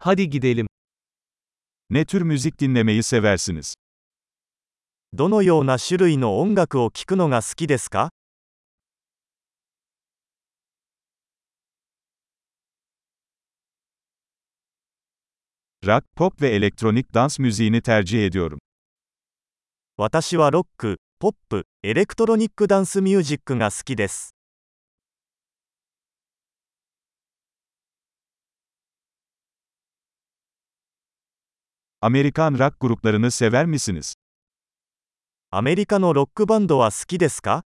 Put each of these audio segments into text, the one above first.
Hadi gidelim. Ne tür müzik dinlemeyi seversiniz? どのような種類の音楽を聴くのが好きですか Rock, pop ve elektronik dans müziğini tercih ediyorum. 私はロック、ポップ、エレクトロニックダンスミュージックが好きです。 Amerikan rock gruplarını sever misiniz? アメリカのロックバンドは好きですか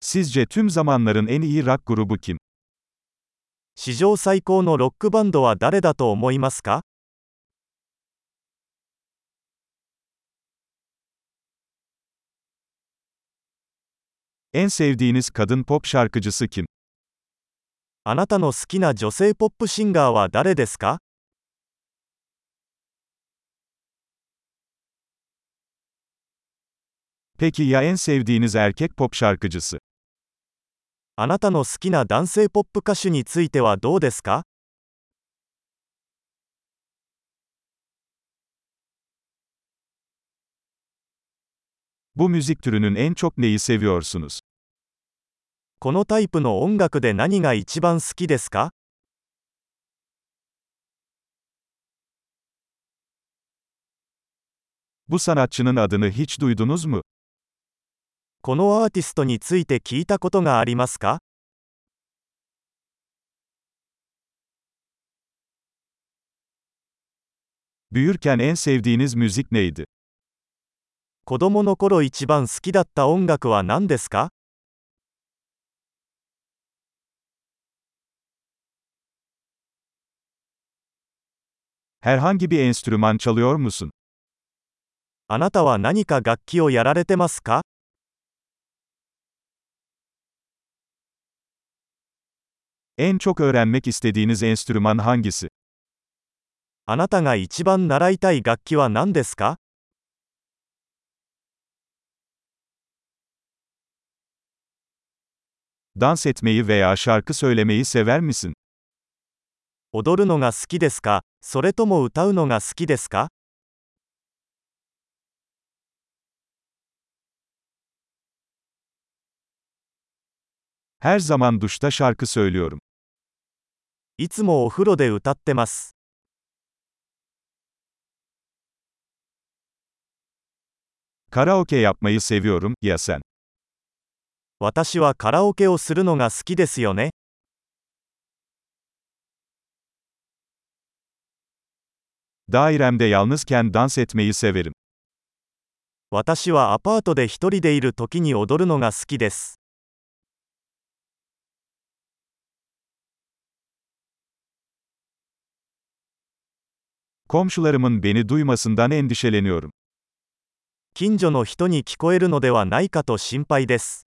Sizce tüm zamanların en iyi rock grubu kim? 史上最高のロックバンドは誰だと思いますか En sevdiğiniz kadın pop şarkıcısı kim? あなたの好きな女性ポップシンガーは誰ですか Peki ya en sevdiğiniz erkek pop şarkıcısı? あなたの好きな男性ポップ歌手についてはどうですか Bu müzik türünün en çok neyi seviyorsunuz? このタイプの音楽で何が一番好きですか Bu sanatçının adını hiç duydunuz mu? このアーティストについて聞いたことがありますか Büyürken en sevdiğiniz müzik neydi? 子供の頃一番好きだった音楽は何ですか Herhangi bir enstrüman çalıyor musun? あなたは何か楽器をやられてますか En çok öğrenmek istediğiniz enstrüman hangisi? あなたが一番習いたい楽器は何ですか Dans etmeyi veya şarkı söylemeyi sever misin? 踊るのが好きですか それとも歌うのが好きですか Her zaman duşta şarkı söylüyorum. いつもお風呂で歌ってます。Karaoke yapmayı seviyorum, ya sen? 私はカラオケをするのが好きですよね。Dairemde yalnızken dans etmeyi severim. 私はアパートで一人でいる時に踊るのが好きです。 Komşularımın beni duymasından endişeleniyorum. 近所の人に聞こえるのではないかと心配です。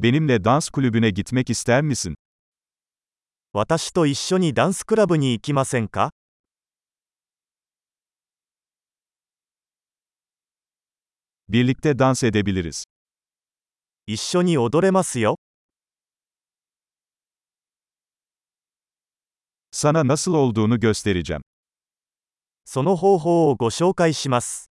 Benimle dans kulübüne gitmek ister misin? 私と一緒にダンスクラブに行きませんか Birlikte dans edebiliriz. 一緒に踊れますよ。 Sana nasıl olduğunu göstereceğim. その方法をご紹介します。